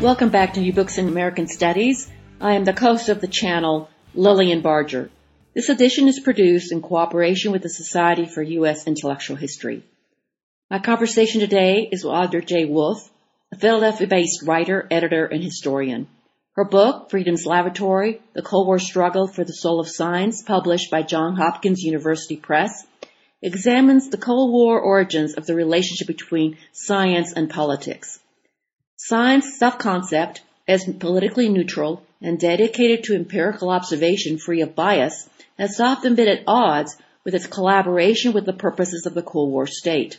Welcome back to New Books in American Studies. I am the host of the channel, Lilian Barger. This edition is produced in cooperation with the Society for U.S. Intellectual History. My conversation today is with Audra J. Wolfe, a Philadelphia-based writer, editor, and historian. Her book, Freedom's Laboratory, The Cold War Struggle for the Soul of Science, published by Johns Hopkins University Press, examines the Cold War origins of the relationship between science and politics. Science self-concept, as politically neutral and dedicated to empirical observation free of bias, has often been at odds with its collaboration with the purposes of the Cold War state.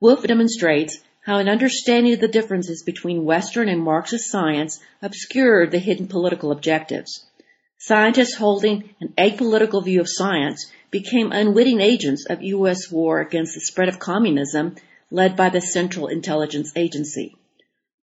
Wolfe demonstrates how an understanding of the differences between Western and Marxist science obscured the hidden political objectives. Scientists holding an apolitical view of science became unwitting agents of U.S. war against the spread of communism led by the Central Intelligence Agency.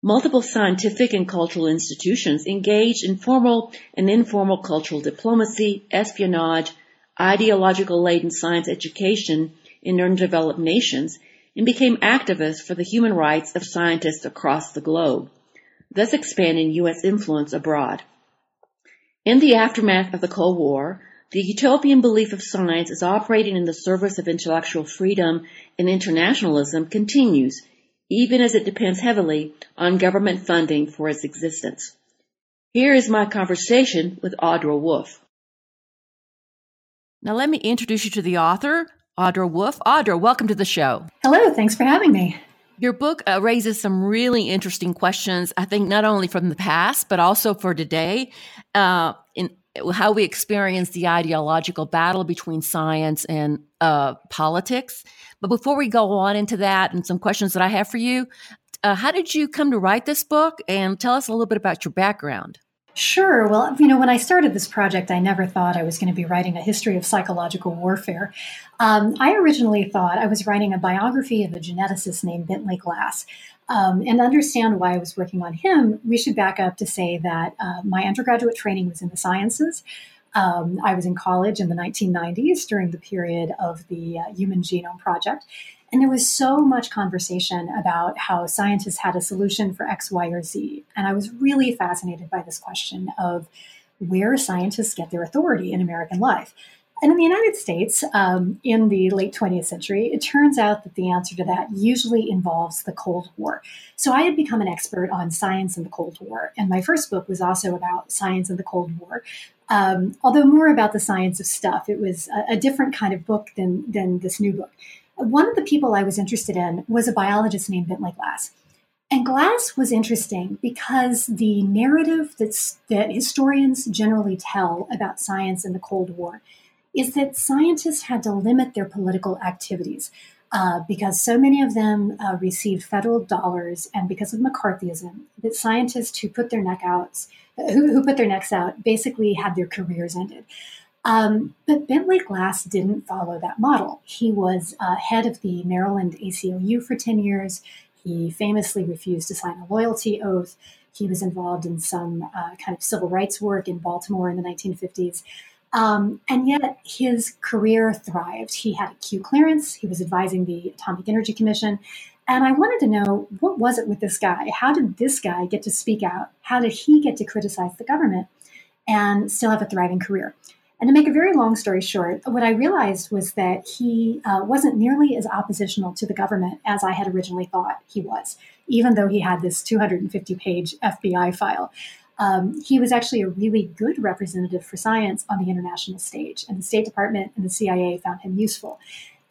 Multiple scientific and cultural institutions engaged in formal and informal cultural diplomacy, espionage, ideological laden science education in underdeveloped nations, and became activists for the human rights of scientists across the globe, thus expanding U.S. influence abroad. In the aftermath of the Cold War, the utopian belief of science as operating in the service of intellectual freedom and internationalism continues even as it depends heavily on government funding for its existence. Here is my conversation with Audra Wolfe. Now, let me introduce you to the author, Audra Wolfe. Audra, welcome to the show. Hello, thanks for having me. Your book uh, raises some really interesting questions, I think, not only from the past, but also for today, uh, in how we experience the ideological battle between science and uh, politics. But before we go on into that and some questions that I have for you, uh, how did you come to write this book? And tell us a little bit about your background. Sure. Well, you know, when I started this project, I never thought I was going to be writing a history of psychological warfare. Um, I originally thought I was writing a biography of a geneticist named Bentley Glass. Um, and understand why I was working on him, we should back up to say that uh, my undergraduate training was in the sciences. Um, I was in college in the 1990s during the period of the uh, Human Genome Project. And there was so much conversation about how scientists had a solution for X, Y, or Z. And I was really fascinated by this question of where scientists get their authority in American life. And in the United States, um, in the late 20th century, it turns out that the answer to that usually involves the Cold War. So I had become an expert on science and the Cold War. And my first book was also about science and the Cold War, um, although more about the science of stuff. It was a, a different kind of book than, than this new book. One of the people I was interested in was a biologist named Bentley Glass. And Glass was interesting because the narrative that's, that historians generally tell about science and the Cold War is that scientists had to limit their political activities uh, because so many of them uh, received federal dollars, and because of McCarthyism, that scientists who put their neck out, who, who put their necks out, basically had their careers ended. Um, but Bentley Glass didn't follow that model. He was uh, head of the Maryland ACLU for 10 years. He famously refused to sign a loyalty oath. He was involved in some uh, kind of civil rights work in Baltimore in the 1950s. Um, and yet his career thrived. He had a Q clearance. He was advising the Atomic Energy Commission. And I wanted to know what was it with this guy? How did this guy get to speak out? How did he get to criticize the government and still have a thriving career? And to make a very long story short, what I realized was that he uh, wasn't nearly as oppositional to the government as I had originally thought he was, even though he had this 250 page FBI file. Um, he was actually a really good representative for science on the international stage, and the State Department and the CIA found him useful.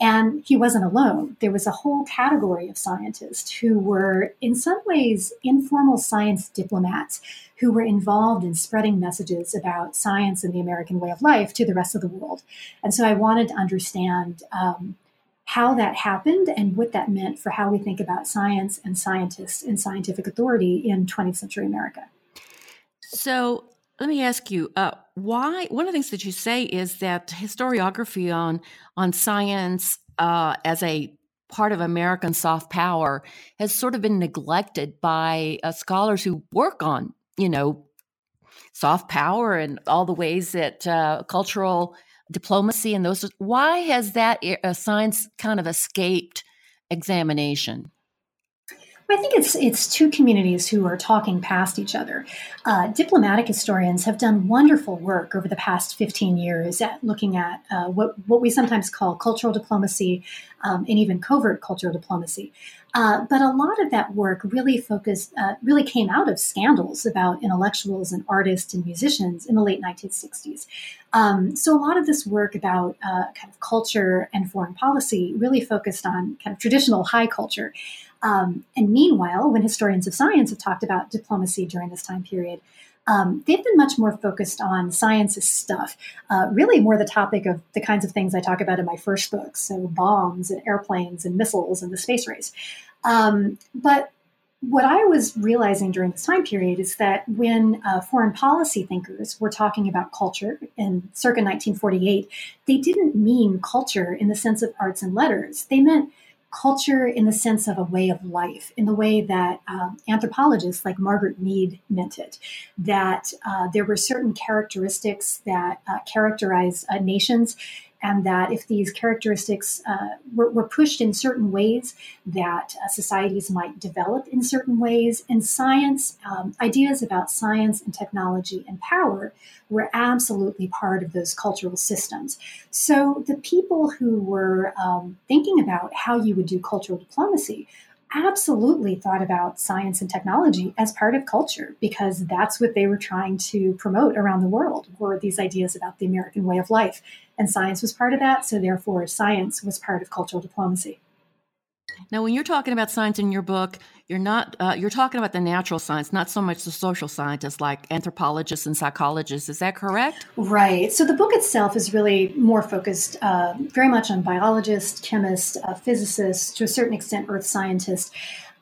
And he wasn't alone. There was a whole category of scientists who were, in some ways, informal science diplomats who were involved in spreading messages about science and the American way of life to the rest of the world. And so I wanted to understand um, how that happened and what that meant for how we think about science and scientists and scientific authority in 20th century America. So let me ask you, uh, why? One of the things that you say is that historiography on on science uh, as a part of American soft power has sort of been neglected by uh, scholars who work on, you know, soft power and all the ways that uh, cultural diplomacy and those. Why has that uh, science kind of escaped examination? I think it's it's two communities who are talking past each other. Uh, diplomatic historians have done wonderful work over the past 15 years at looking at uh, what what we sometimes call cultural diplomacy um, and even covert cultural diplomacy. Uh, but a lot of that work really focused, uh, really came out of scandals about intellectuals and artists and musicians in the late 1960s. Um, so a lot of this work about uh, kind of culture and foreign policy really focused on kind of traditional high culture. Um, and meanwhile, when historians of science have talked about diplomacy during this time period, um, they've been much more focused on science's stuff, uh, really more the topic of the kinds of things I talk about in my first book, so bombs and airplanes and missiles and the space race. Um, but what I was realizing during this time period is that when uh, foreign policy thinkers were talking about culture in circa 1948, they didn't mean culture in the sense of arts and letters. They meant culture in the sense of a way of life, in the way that um, anthropologists like Margaret Mead meant it, that uh, there were certain characteristics that uh, characterize uh, nations and that if these characteristics uh, were, were, pushed in certain ways, that uh, societies might develop in certain ways. And science, um, ideas about science and technology and power were absolutely part of those cultural systems. So the people who were um, thinking about how you would do cultural diplomacy absolutely thought about science and technology as part of culture because that's what they were trying to promote around the world were these ideas about the American way of life. And science was part of that, so therefore science was part of cultural diplomacy. Now, when you're talking about science in your book, you're not uh, you're talking about the natural science, not so much the social scientists like anthropologists and psychologists. Is that correct? Right. So the book itself is really more focused, uh, very much on biologists, chemists, uh, physicists, to a certain extent, earth scientists.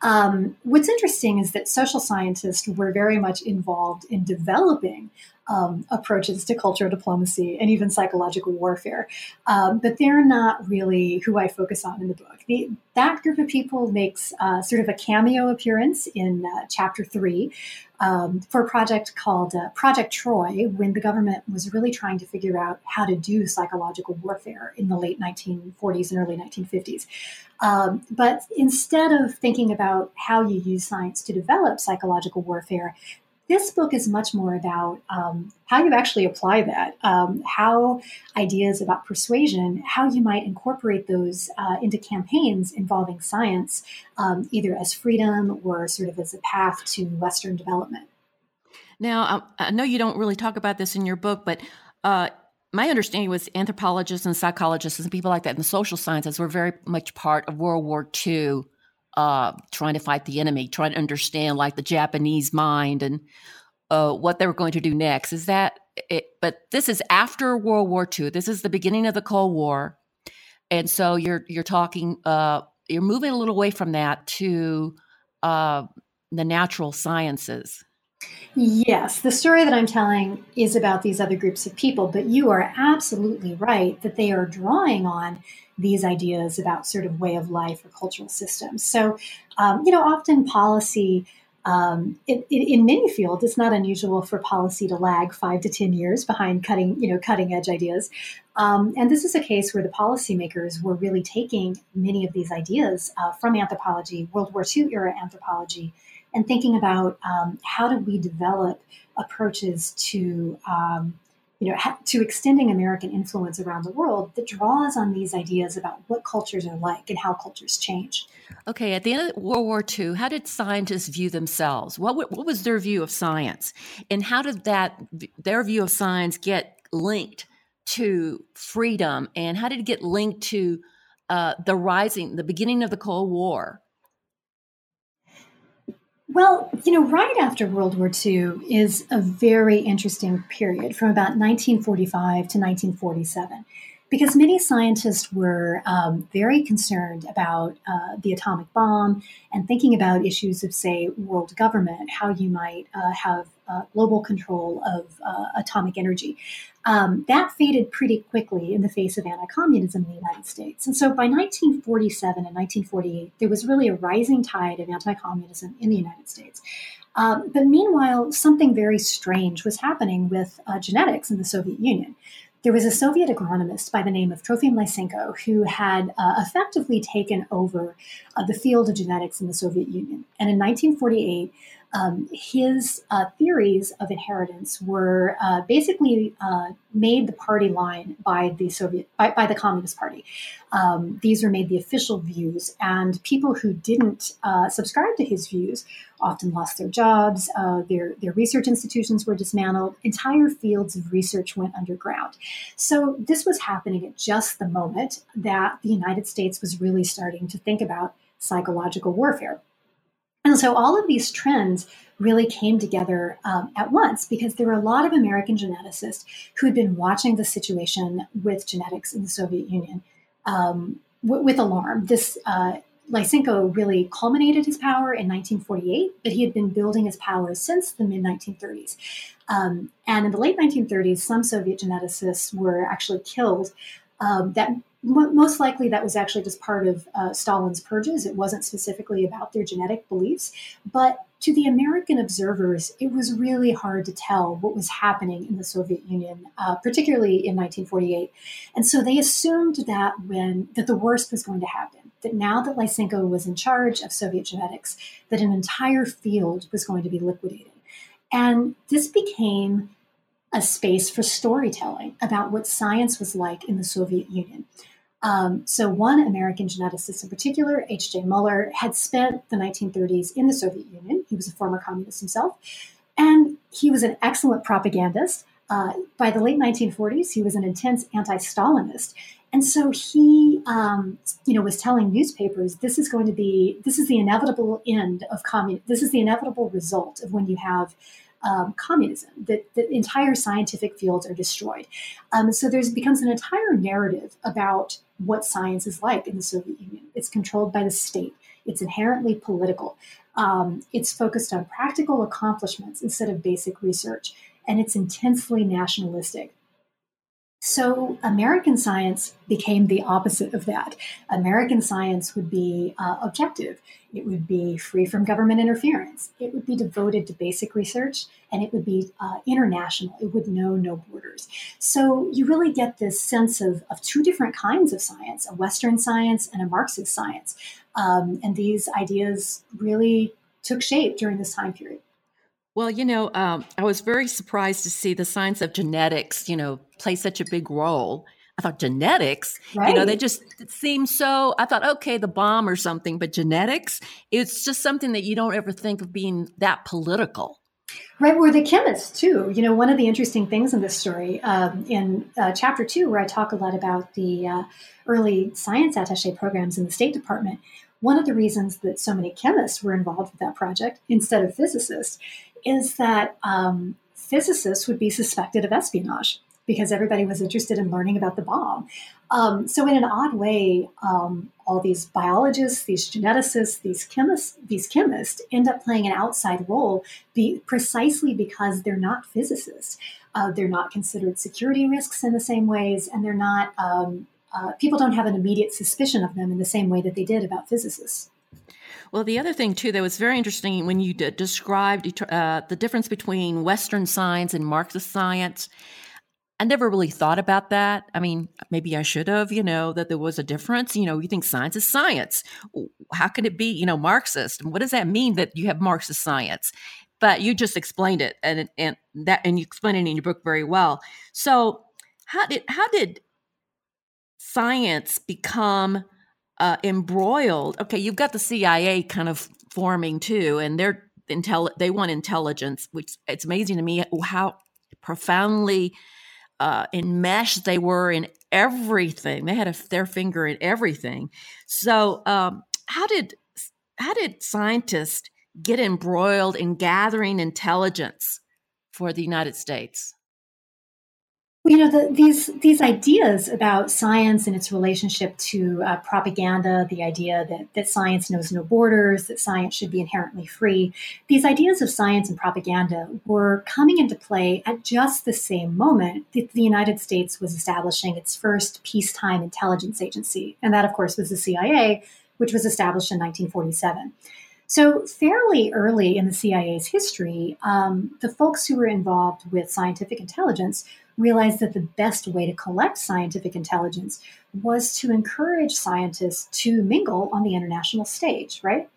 Um, what's interesting is that social scientists were very much involved in developing um, approaches to cultural diplomacy and even psychological warfare. Um, but they're not really who I focus on in the book. The, that group of people makes uh, sort of a cameo appearance in uh, chapter three um, for a project called uh, Project Troy, when the government was really trying to figure out how to do psychological warfare in the late 1940s and early 1950s. Um, but instead of thinking about how you use science to develop psychological warfare, this book is much more about um, how you actually apply that, um, how ideas about persuasion, how you might incorporate those uh, into campaigns involving science, um, either as freedom or sort of as a path to Western development. Now, I know you don't really talk about this in your book, but uh, my understanding was anthropologists and psychologists and people like that in the social sciences were very much part of World War II uh, trying to fight the enemy, trying to understand like the Japanese mind and uh, what they were going to do next. Is that it? But this is after World War II. This is the beginning of the Cold War, and so you're you're talking. Uh, you're moving a little away from that to uh, the natural sciences. Yes, the story that I'm telling is about these other groups of people, but you are absolutely right that they are drawing on these ideas about sort of way of life or cultural systems. So, um, you know, often policy. Um, in, in, many fields, it's not unusual for policy to lag five to ten years behind cutting, you know, cutting edge ideas. Um, and this is a case where the policymakers were really taking many of these ideas uh, from anthropology, World War II era anthropology, and thinking about um, how do we develop approaches to um, you know, to extending American influence around the world that draws on these ideas about what cultures are like and how cultures change. Okay, at the end of World War II, how did scientists view themselves? What what was their view of science, and how did that their view of science get linked to freedom, and how did it get linked to uh, the rising, the beginning of the Cold War? Well, you know, right after World War II is a very interesting period from about 1945 to 1947. Because many scientists were um, very concerned about uh, the atomic bomb and thinking about issues of, say, world government, how you might uh, have uh, global control of uh, atomic energy. Um, that faded pretty quickly in the face of anti communism in the United States. And so by 1947 and 1948, there was really a rising tide of anti communism in the United States. Um, but meanwhile, something very strange was happening with uh, genetics in the Soviet Union there was a Soviet agronomist by the name of Trofim Lysenko who had uh, effectively taken over uh, the field of genetics in the Soviet Union. And in 1948, um, his uh, theories of inheritance were uh, basically uh, made the party line by the Soviet by, by the Communist Party. Um, these were made the official views, and people who didn't uh, subscribe to his views often lost their jobs. Uh, their their research institutions were dismantled. Entire fields of research went underground. So this was happening at just the moment that the United States was really starting to think about psychological warfare. And so all of these trends really came together um, at once because there were a lot of American geneticists who had been watching the situation with genetics in the Soviet Union um, w- with alarm. This uh, Lysenko really culminated his power in 1948, but he had been building his power since the mid 1930s. Um, and in the late 1930s, some Soviet geneticists were actually killed um, that most likely that was actually just part of uh, Stalin's purges. It wasn't specifically about their genetic beliefs. But to the American observers, it was really hard to tell what was happening in the Soviet Union, uh, particularly in 1948. And so they assumed that when that the worst was going to happen, that now that Lysenko was in charge of Soviet genetics, that an entire field was going to be liquidated. And this became a space for storytelling about what science was like in the Soviet Union. Um, so, one American geneticist in particular, H.J. Muller, had spent the 1930s in the Soviet Union. He was a former communist himself, and he was an excellent propagandist. Uh, by the late 1940s, he was an intense anti-Stalinist, and so he, um, you know, was telling newspapers, "This is going to be, this is the inevitable end of communism. This is the inevitable result of when you have um, communism, that, that entire scientific fields are destroyed. Um, so there's becomes an entire narrative about what science is like in the Soviet Union. It's controlled by the state. It's inherently political. Um, it's focused on practical accomplishments instead of basic research, and it's intensely nationalistic. So, American science became the opposite of that. American science would be uh, objective, it would be free from government interference, it would be devoted to basic research, and it would be uh, international. It would know no borders. So, you really get this sense of, of two different kinds of science a Western science and a Marxist science. Um, and these ideas really took shape during this time period. Well, you know, um, I was very surprised to see the science of genetics, you know, play such a big role. I thought genetics, right. you know, they just seem so. I thought, okay, the bomb or something, but genetics, it's just something that you don't ever think of being that political. Right, we're the chemists too. You know, one of the interesting things in this story, um, in uh, chapter two, where I talk a lot about the uh, early science attache programs in the State Department, one of the reasons that so many chemists were involved with that project instead of physicists is that um, physicists would be suspected of espionage because everybody was interested in learning about the bomb. Um, so, in an odd way, um, all these biologists, these geneticists, these chemists, these chemists end up playing an outside role, be, precisely because they're not physicists. Uh, they're not considered security risks in the same ways, and they're not. Um, uh, people don't have an immediate suspicion of them in the same way that they did about physicists. Well, the other thing too that was very interesting when you d- described uh, the difference between Western science and Marxist science. I never really thought about that. I mean, maybe I should have, you know, that there was a difference. You know, you think science is science. How can it be, you know, Marxist? What does that mean that you have Marxist science? But you just explained it, and and that, and you explained it in your book very well. So, how did how did science become uh, embroiled. Okay, you've got the CIA kind of forming too, and they're intel. They want intelligence, which it's amazing to me how profoundly uh, enmeshed they were in everything. They had a, their finger in everything. So, um, how did how did scientists get embroiled in gathering intelligence for the United States? You know the, these these ideas about science and its relationship to uh, propaganda the idea that, that science knows no borders that science should be inherently free these ideas of science and propaganda were coming into play at just the same moment that the united states was establishing its first peacetime intelligence agency. And that of course was the cia which was established in 1947 so, fairly early in the CIA's history, um, the folks who were involved with scientific intelligence realized that the best way to collect scientific intelligence was to encourage scientists to mingle on the international stage, right?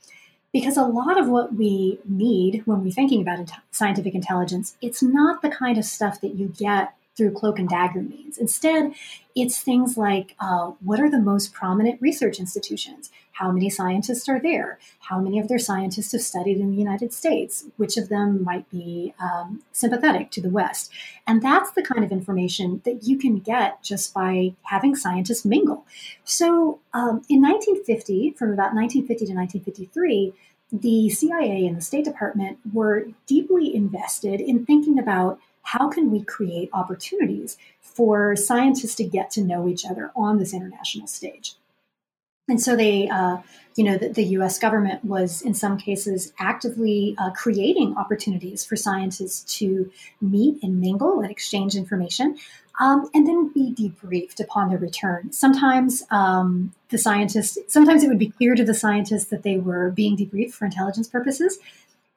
Because a lot of what we need when we're thinking about scientific intelligence, it's not the kind of stuff that you get through cloak and dagger means. Instead, it's things like uh, what are the most prominent research institutions? How many scientists are there? How many of their scientists have studied in the United States? Which of them might be um, sympathetic to the West? And that's the kind of information that you can get just by having scientists mingle. So um, in 1950, from about 1950 to 1953, the CIA and the State Department were deeply invested in thinking about how can we create opportunities for scientists to get to know each other on this international stage? And so they, uh, you know, the, the, U.S. government was in some cases actively uh, creating opportunities for scientists to meet and mingle and exchange information, um, and then be debriefed upon their return. Sometimes um, the scientists, sometimes it would be clear to the scientists that they were being debriefed for intelligence purposes,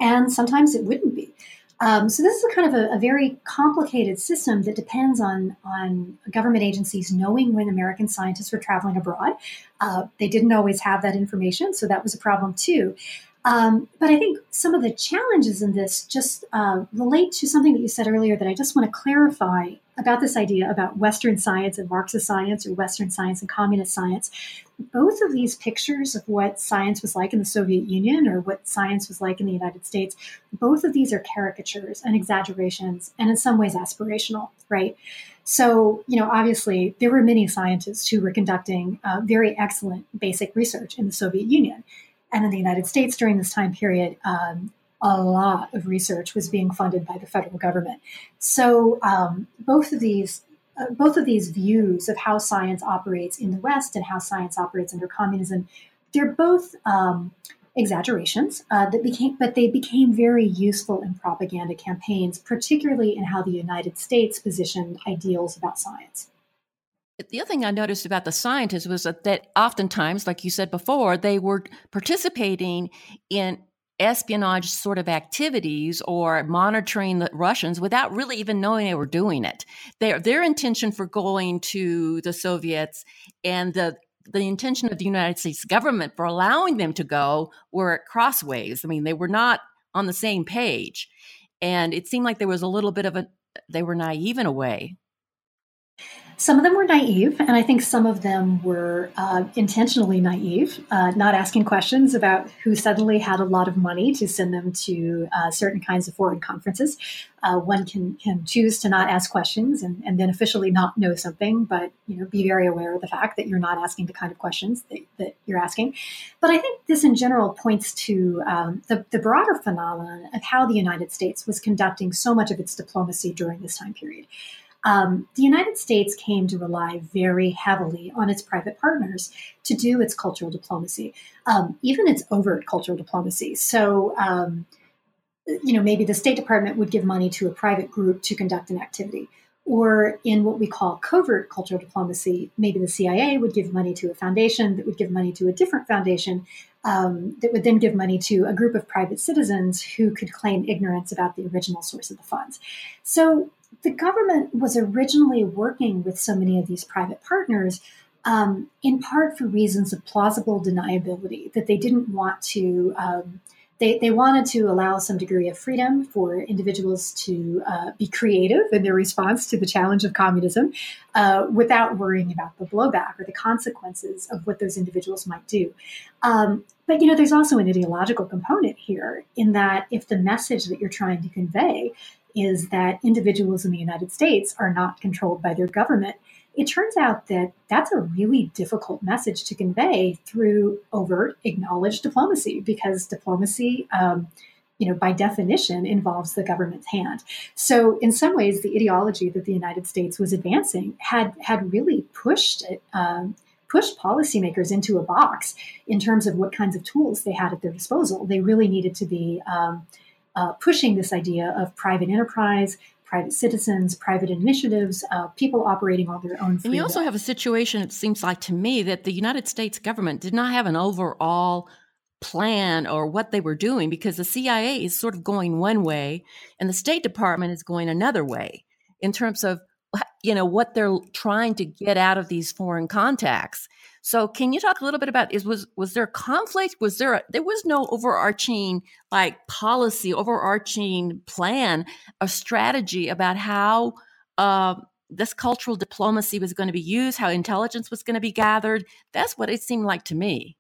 and sometimes it wouldn't be. Um, so this is a kind of a, a, very complicated system that depends on on government agencies knowing when American scientists were traveling abroad. Uh, they didn't always have that information, so that was a problem too. Um, but I think some of the challenges in this just uh, relate to something that you said earlier that I just want to clarify about this idea about Western science and Marxist science or Western science and communist science. Both of these pictures of what science was like in the Soviet Union or what science was like in the United States, both of these are caricatures and exaggerations and in some ways aspirational, right? So, you know, obviously there were many scientists who were conducting uh, very excellent basic research in the Soviet Union. And in the United States during this time period, um, a lot of research was being funded by the federal government. So um, both of these uh, both of these views of how science operates in the West and how science operates under communism, they're both um, exaggerations uh, that became, but they became very useful in propaganda campaigns, particularly in how the United States positioned ideals about science. The other thing I noticed about the scientists was that, that oftentimes, like you said before, they were participating in espionage sort of activities or monitoring the Russians without really even knowing they were doing it. Their their intention for going to the Soviets and the the intention of the United States government for allowing them to go were at crossways. I mean, they were not on the same page. And it seemed like there was a little bit of a they were naive in a way. Some of them were naive, and I think some of them were uh, intentionally naive, uh, not asking questions about who suddenly had a lot of money to send them to uh, certain kinds of foreign conferences. Uh, one can can choose to not ask questions and, and then officially not know something, but you know be very aware of the fact that you're not asking the kind of questions that, that you're asking. But I think this in general points to um, the, the broader phenomenon of how the United States was conducting so much of its diplomacy during this time period um, the United States came to rely very heavily on its private partners to do its cultural diplomacy, um, even its overt cultural diplomacy. So, um, you know, maybe the State Department would give money to a private group to conduct an activity. Or in what we call covert cultural diplomacy, maybe the CIA would give money to a foundation that would give money to a different foundation um, that would then give money to a group of private citizens who could claim ignorance about the original source of the funds. So the government was originally working with so many of these private partners um, in part for reasons of plausible deniability, that they didn't want to, um, they, they wanted to allow some degree of freedom for individuals to uh, be creative in their response to the challenge of communism uh, without worrying about the blowback or the consequences of what those individuals might do. Um, but you know, there's also an ideological component here in that if the message that you're trying to convey is that individuals in the United States are not controlled by their government. It turns out that that's a really difficult message to convey through overt, acknowledged diplomacy because diplomacy, um, you know, by definition, involves the government's hand. So, in some ways, the ideology that the United States was advancing had had really pushed it, um, pushed policymakers into a box in terms of what kinds of tools they had at their disposal. They really needed to be um, uh, pushing this idea of private enterprise, private citizens, private initiatives, uh, people operating on their own. and you also have a situation. It seems like to me that the United States government did not have an overall plan or what they were doing because the CIA is sort of going one way and the State Department is going another way in terms of you know what they're trying to get out of these foreign contacts. So can you talk a little bit about is was was there a conflict? Was there a, there was no overarching like policy, overarching plan, a strategy about how uh, this cultural diplomacy was going to be used, how intelligence was going to be gathered? That's what it seemed like to me.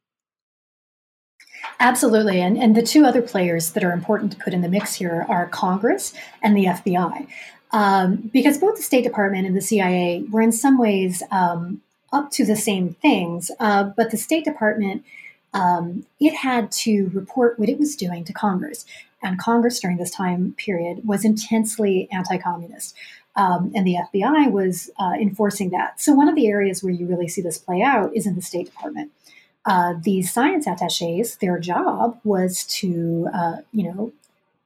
Absolutely. And, and the two other players that are important to put in the mix here are Congress and the FBI. Um, because both the State Department and the CIA were in some ways um, up to the same things, uh, but the State Department um, it had to report what it was doing to Congress, and Congress during this time period was intensely anti-communist, um, and the FBI was uh, enforcing that. So one of the areas where you really see this play out is in the State Department. Uh, these science attaches, their job was to, uh, you know,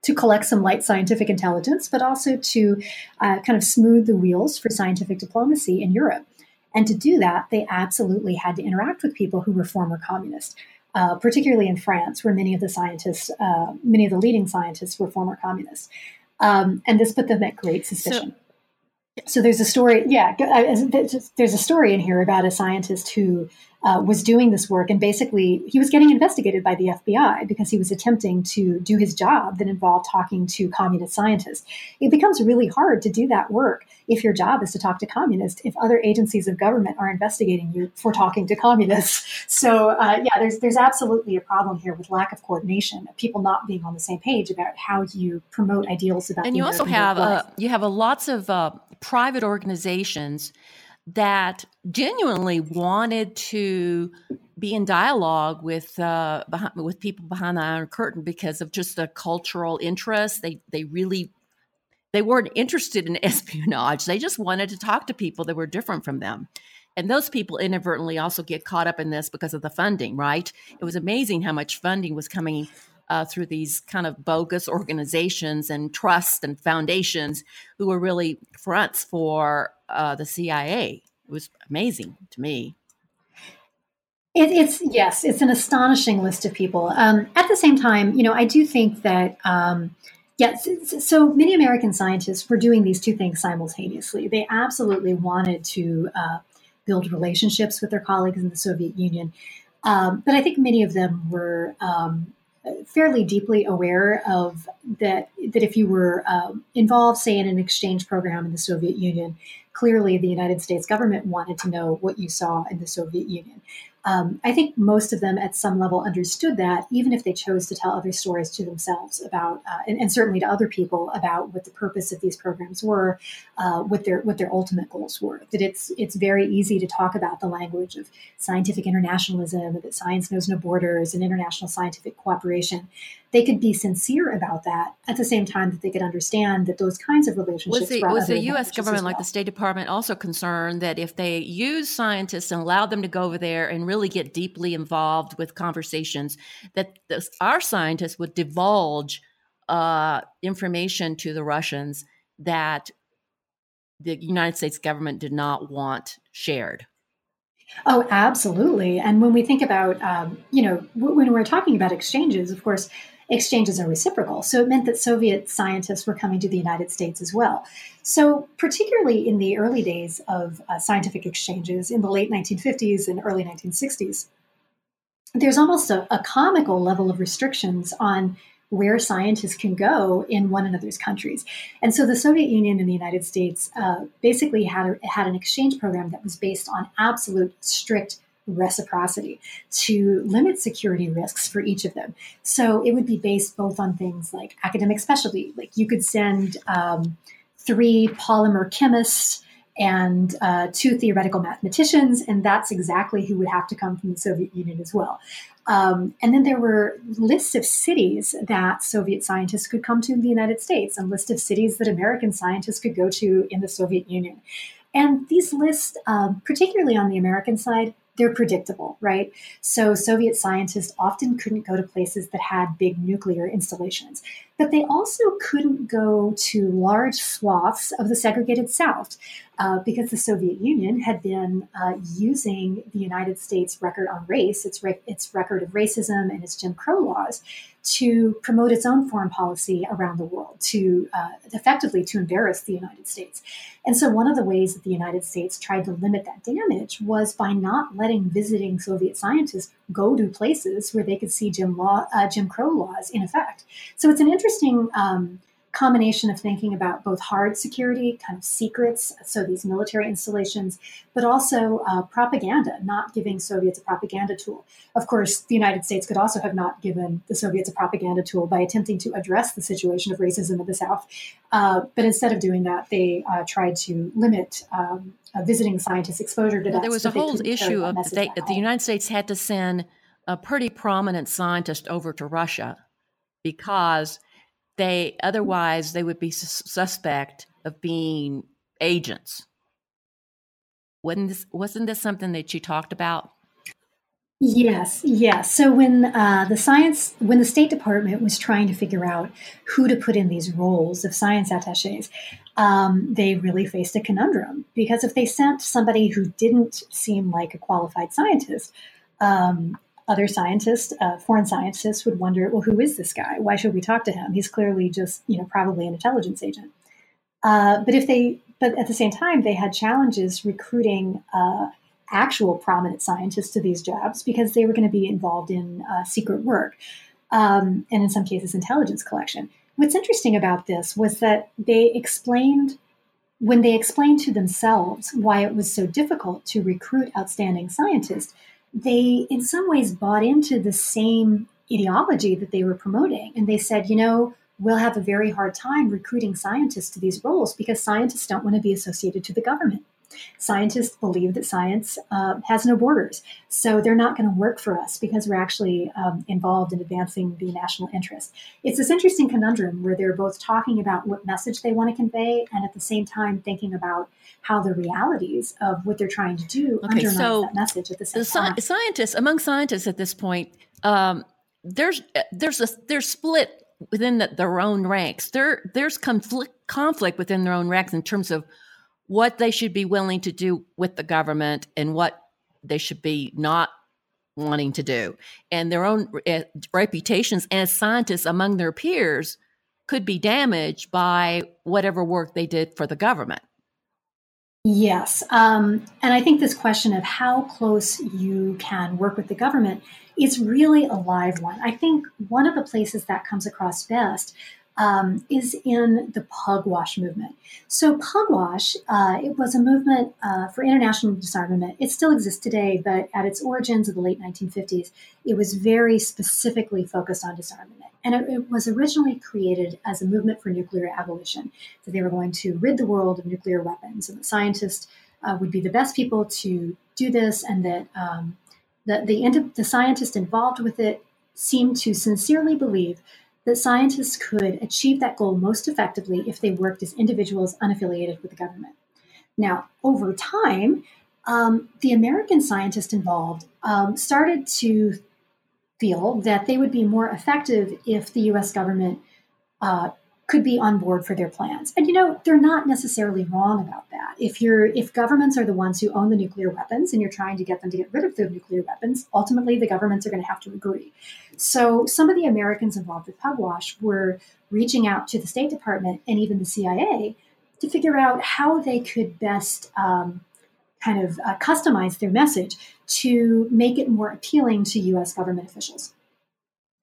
to collect some light scientific intelligence, but also to uh, kind of smooth the wheels for scientific diplomacy in Europe. And to do that, they absolutely had to interact with people who were former communist, uh, particularly in France, where many of the scientists, uh, many of the leading scientists, were former communists. Um, and this put them at great suspicion. So, so there's a story, yeah, there's a story in here about a scientist who uh, was doing this work, and basically he was getting investigated by the FBI because he was attempting to do his job that involved talking to communist scientists. It becomes really hard to do that work if your job is to talk to communists. If other agencies of government are investigating you for talking to communists, so uh, yeah, there's there's absolutely a problem here with lack of coordination, people not being on the same page about how you promote ideals about. And you also have uh, you have a lots of uh, private organizations that genuinely wanted to be in dialogue with uh, behind, with people behind the Iron Curtain because of just a cultural interest. They they really they weren't interested in espionage. They just wanted to talk to people that were different from them. And those people inadvertently also get caught up in this because of the funding, right? It was amazing how much funding was coming uh, through these kind of bogus organizations and trusts and foundations who were really fronts for uh, the CIA. It was amazing to me. It, it's yes, it's an astonishing list of people. Um, at the same time, you know, I do think that um, yes. So many American scientists were doing these two things simultaneously. They absolutely wanted to uh, build relationships with their colleagues in the Soviet Union, um, but I think many of them were um, fairly deeply aware of that that if you were um, involved, say, in an exchange program in the Soviet Union, clearly the United States government wanted to know what you saw in the Soviet Union. Um, I think most of them at some level understood that, even if they chose to tell other stories to themselves about, uh, and, and, certainly to other people about what the purpose of these programs were, uh, what their what their ultimate goals were. That it's it's very easy to talk about the language of scientific internationalism, that science knows no borders, and international scientific cooperation they could be sincere about that at the same time that they could understand that those kinds of relationships was the, was the U.S. government, well. like the State Department, also concerned that if they use scientists and allow them to go over there and really get deeply involved with conversations, that this, our scientists would divulge uh, information to the Russians that the United States government did not want shared. Oh, absolutely. And when we think about, um, you know, when we're talking about exchanges, of course, exchanges are reciprocal. So it meant that Soviet scientists were coming to the United States as well. So, particularly in the early days of uh, scientific exchanges in the late 1950s and early 1960s, there's almost a, a comical level of restrictions on where scientists can go in one another's countries. And so the Soviet Union and the United States uh, basically had, a, had an exchange program that was based on absolute strict reciprocity to limit security risks for each of them. So it would be based both on things like academic specialty, like you could send um, three polymer chemists and uh, two theoretical mathematicians, and that's exactly who would have to come from the Soviet Union as well. Um, and then there were lists of cities that Soviet scientists could come to in the United States, and list of cities that American scientists could go to in the Soviet Union. And these lists, um, particularly on the American side, they're predictable, right? So Soviet scientists often couldn't go to places that had big nuclear installations, but they also couldn't go to large swaths of the segregated South uh, because the Soviet Union had been uh, using the United States record on race, its, its record of racism and its Jim Crow laws, to promote its own foreign policy around the world, to uh, effectively to embarrass the United States. And so, one of the ways that the United States tried to limit that damage was by not letting visiting Soviet scientists go to places where they could see Jim, law, uh, Jim Crow laws in effect. So, it's an interesting. Um, combination of thinking about both hard security, kind of secrets, so these military installations, but also uh, propaganda, not giving Soviets a propaganda tool. Of course, the United States could also have not given the Soviets a propaganda tool by attempting to address the situation of racism in the South. Uh, but instead of doing that, they uh, tried to limit um, visiting scientists' exposure to that. There was so a whole issue of they, the United States had to send a pretty prominent scientist over to Russia because they otherwise they would be suspect of being agents. Wasn't this wasn't this something that you talked about? Yes, yes. So when uh, the science, when the State Department was trying to figure out who to put in these roles of science attaches, um, they really faced a conundrum because if they sent somebody who didn't seem like a qualified scientist, um, other scientists, uh, foreign scientists, would wonder, well, who is this guy? Why should we talk to him? He's clearly just, you know, probably an intelligence agent. Uh, but if they, but at the same time, they had challenges recruiting uh, actual prominent scientists to these jobs because they were going to be involved in uh, secret work um, and, in some cases, intelligence collection. What's interesting about this was that they explained when they explained to themselves why it was so difficult to recruit outstanding scientists they in some ways bought into the same ideology that they were promoting. And they said, you know, we'll have a very hard time recruiting scientists to these roles because scientists don't want to be associated to the government. Scientists believe that science uh, has no borders. So they're not going to work for us because we're actually um, involved in advancing the national interest. It's this interesting conundrum where they're both talking about what message they want to convey and at the same time thinking about how the realities of what they're trying to do okay, undermines so that message at the same the time. Scientists, among scientists at this point, um, there's there's a there's split within the, their own ranks. There there's conflict conflict within their own ranks in terms of what they should be willing to do with the government and what they should be not wanting to do. And their own uh, reputations as scientists among their peers could be damaged by whatever work they did for the government. Yes. Um, and I think this question of how close you can work with the government is really a live one. I think one of the places that comes across best um, is in the Pugwash movement. So Pugwash, uh, it was a movement uh, for international disarmament. It still exists today, but at its origins of the late 1950s, it was very specifically focused on disarmament. And it, it was originally created as a movement for nuclear abolition. that they were going to rid the world of nuclear weapons, and the scientists uh, would be the best people to do this, and that um, the, the, the scientists involved with it seemed to sincerely believe that scientists could achieve that goal most effectively if they worked as individuals unaffiliated with the government. Now, over time, um, the American scientists involved um, started to feel that they would be more effective if the US government uh, could be on board for their plans. And you know, they're not necessarily wrong about that. If you're if governments are the ones who own the nuclear weapons and you're trying to get them to get rid of the nuclear weapons, ultimately the governments are going to have to agree. So some of the Americans involved with Pugwash were reaching out to the State Department and even the CIA to figure out how they could best um, kind of uh, customize their message to make it more appealing to US government officials.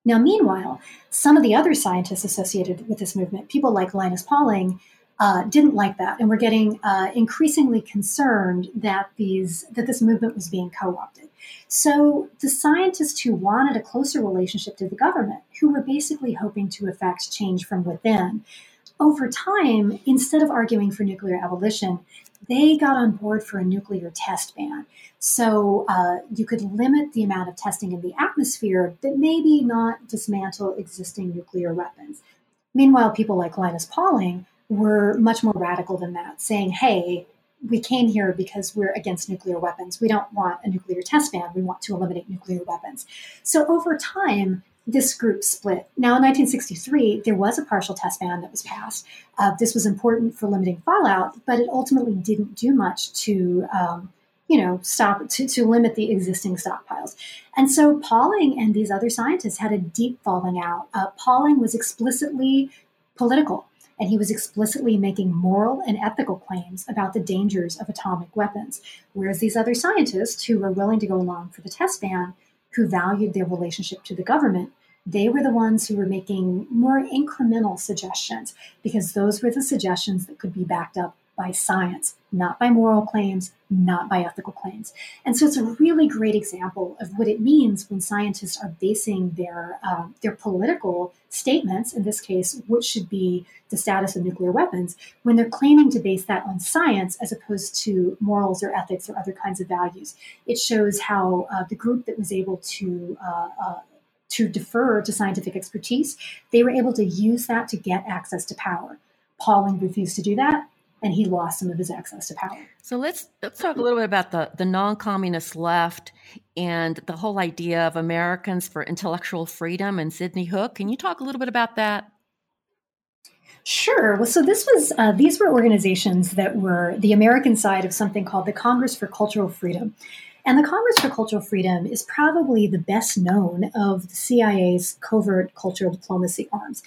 Now, meanwhile, some of the other scientists associated with this movement, people like Linus Pauling, uh, didn't like that, and were getting uh, increasingly concerned that these that this movement was being co-opted. So the scientists who wanted a closer relationship to the government, who were basically hoping to effect change from within, over time, instead of arguing for nuclear abolition, they got on board for a nuclear test ban. So uh, you could limit the amount of testing in the atmosphere, but maybe not dismantle existing nuclear weapons. Meanwhile, people like Linus Pauling were much more radical than that, saying, hey, we came here because we're against nuclear weapons. We don't want a nuclear test ban. We want to eliminate nuclear weapons. So over time, this group split. Now, in 1963, there was a partial test ban that was passed. Uh, this was important for limiting fallout, but it ultimately didn't do much to, um, you know, stop to, to limit the existing stockpiles. And so Pauling and these other scientists had a deep falling out. Uh, Pauling was explicitly political, and he was explicitly making moral and ethical claims about the dangers of atomic weapons, whereas these other scientists who were willing to go along for the test ban who valued their relationship to the government, they were the ones who were making more incremental suggestions because those were the suggestions that could be backed up by science, not by moral claims, not by ethical claims. And so it's a really great example of what it means when scientists are basing their uh, their political statements, in this case, what should be the status of nuclear weapons, when they're claiming to base that on science as opposed to morals or ethics or other kinds of values. It shows how uh, the group that was able to uh, uh to defer to scientific expertise, they were able to use that to get access to power. Pauling refused to do that, and he lost some of his access to power. So let's let's talk a little bit about the the non-communist left and the whole idea of Americans for intellectual freedom and Sidney Hook. Can you talk a little bit about that? Sure. Well, so this was uh, these were organizations that were the American side of something called the Congress for Cultural Freedom, and the Congress for Cultural Freedom is probably the best known of the CIA's covert cultural diplomacy arms.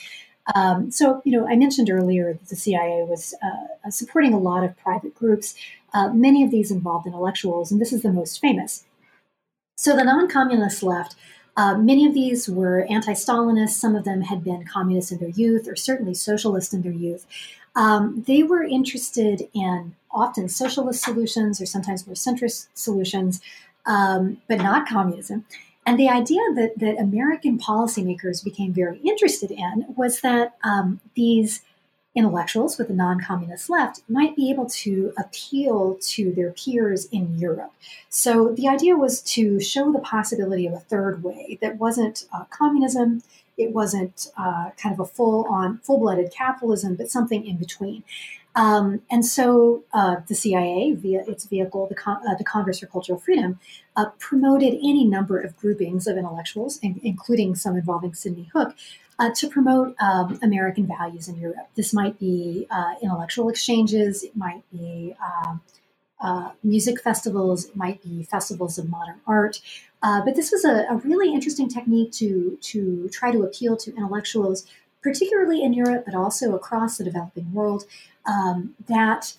Um, so, you know, I mentioned earlier that the CIA was uh, supporting a lot of private groups, uh, many of these involved intellectuals, and this is the most famous. So, the non communist left, uh, many of these were anti Stalinists. Some of them had been communists in their youth, or certainly socialist in their youth. Um, they were interested in often socialist solutions or sometimes more centrist solutions, um, but not communism. And the idea that, that American policymakers became very interested in was that um, these intellectuals with the non communist left might be able to appeal to their peers in Europe. So the idea was to show the possibility of a third way that wasn't uh, communism, it wasn't uh, kind of a full on, full blooded capitalism, but something in between. Um, and so uh, the CIA, via its vehicle, the, Con- uh, the Congress for Cultural Freedom, uh, promoted any number of groupings of intellectuals, in- including some involving Sidney Hook, uh, to promote um, American values in Europe. This might be uh, intellectual exchanges, it might be um, uh, music festivals, it might be festivals of modern art. But this was a, a, really interesting technique to, to try to appeal to intellectuals, particularly in Europe, but also across the developing world, um, that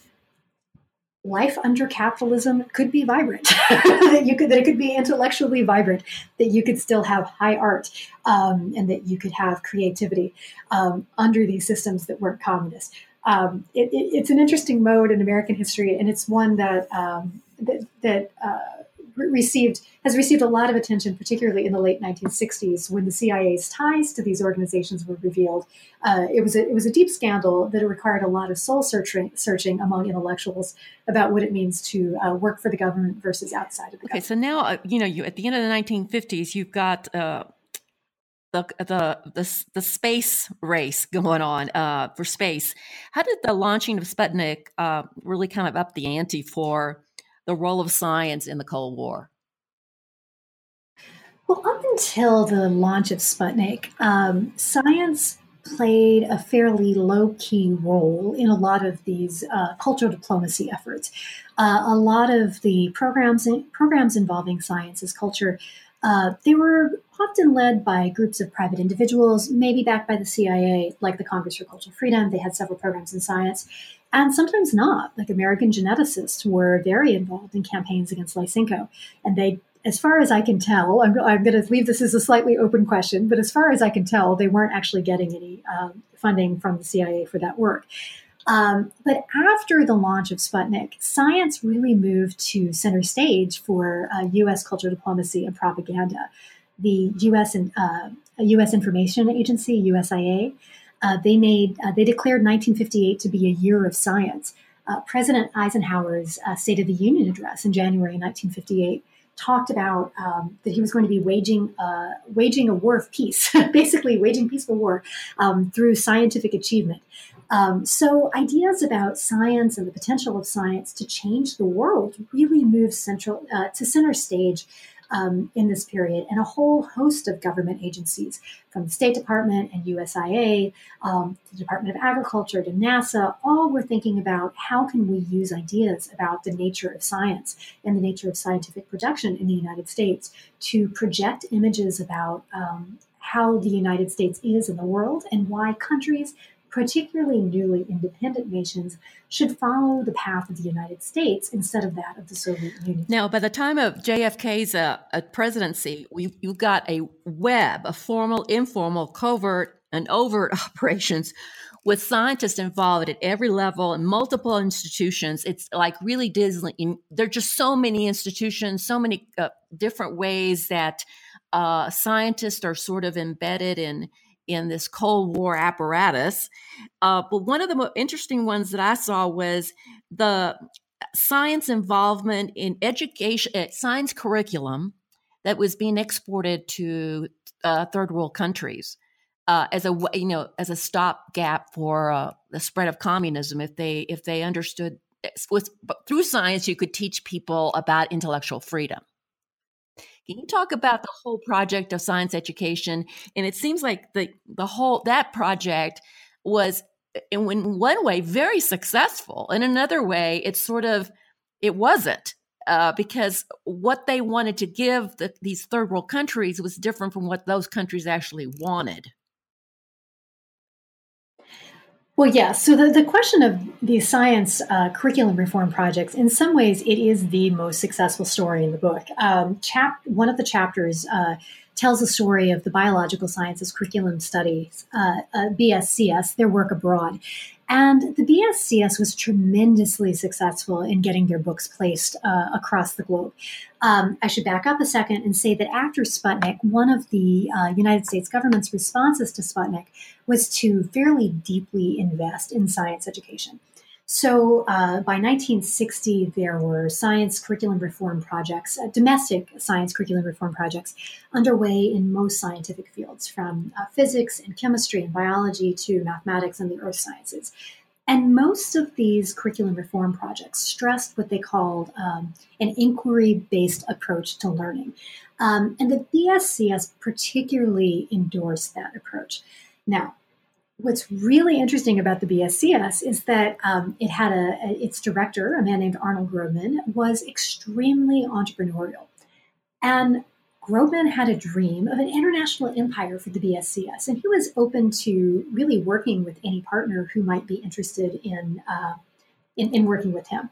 life under capitalism could be vibrant, that you could that it could be intellectually vibrant, that you could still have high art, um, and that you could have creativity um, under these systems that weren't communist. Um, it, it, it's an interesting mode in American history, and it's one that um, that, that uh, received has received a lot of attention, particularly in the late 1960s when the CIA's ties to these organizations were revealed. Uh, it was a, it was a deep scandal that required a lot of soul searching, searching among intellectuals about what it means to uh, work for the government versus outside of the okay, government. Okay, so now uh, you know you at the end of the 1950s, you've got uh, the the the, the space race going on uh, for space. How did the launching of Sputnik uh, really kind of up the ante for the role of science in the Cold War? Well, up until the launch of Sputnik, um, science played a fairly low key role in a lot of these uh, cultural diplomacy efforts. Uh, a lot of the programs programs involving science as culture uh, they were often led by groups of private individuals, maybe backed by the CIA, like the Congress for Cultural Freedom. They had several programs in science, and sometimes not. Like American geneticists were very involved in campaigns against Lysenko, and they as far as I can tell, I'm, I'm going to leave this as a slightly open question, but as far as I can tell, they weren't actually getting any um, funding from the CIA for that work. Um, but after the launch of Sputnik, science really moved to center stage for uh, U.S. cultural diplomacy and propaganda. The U.S. and uh, U.S. Information Agency (USIA) uh, they made uh, they declared 1958 to be a year of science. Uh, President Eisenhower's uh, State of the Union address in January 1958 talked about um, that he was going to be waging uh, waging a war of peace, basically waging peaceful war um, through scientific achievement. Um, so ideas about science and the potential of science to change the world really moved central uh, to center stage um, in this period, and a whole host of government agencies, from the State Department and USIA, um, the Department of Agriculture to NASA, all were thinking about how can we use ideas about the nature of science and the nature of scientific production in the United States to project images about um, how the United States is in the world and why countries particularly newly independent nations, should follow the path of the United States instead of that of the Soviet Union. Now, by the time of JFK's uh, uh, presidency, we, you got a web of formal, informal, covert, and overt operations with scientists involved at every level and multiple institutions. It's like really Disney. There are just so many institutions, so many uh, different ways that uh, scientists are sort of embedded in in this Cold War apparatus. Uh, but one of the most interesting ones that I saw was the science involvement in education, uh, science curriculum that was being exported to uh, third world countries. Uh, as a you know as a stopgap for uh, the spread of communism, if they if they understood with through science, you could teach people about intellectual freedom. Can you talk about the whole project of science education? And it seems like the the whole that project was in one way very successful. In another way, it sort of it wasn't. Uh, because what they wanted to give the, these third world countries was different from what those countries actually wanted. Well, yeah. So the, the question of the science uh, curriculum reform projects, in some ways, it is the most successful story in the book. Um, chap- one of the chapters uh, tells the story of the biological sciences curriculum studies, uh, uh BSCS, their work abroad. And the BSCS was tremendously successful in getting their books placed uh, across the globe. Um, I should back up a second and say that after Sputnik, one of the uh, United States government's responses to Sputnik was to fairly deeply invest in science education. So uh, by 1960, there were science curriculum reform projects, uh, domestic science curriculum reform projects underway in most scientific fields, from uh, physics and chemistry and biology to mathematics and the earth sciences. And most of these curriculum reform projects stressed what they called um, an inquiry based approach to learning. Um, and the BSCS particularly endorsed that approach. Now, what's really interesting about the BSCS is that um, it had a, a, its director, a man named Arnold Grobman, was extremely entrepreneurial, and Grobman had a dream of an international empire for the BSCS, and he was open to really working with any partner who might be interested in uh, in, in working with him.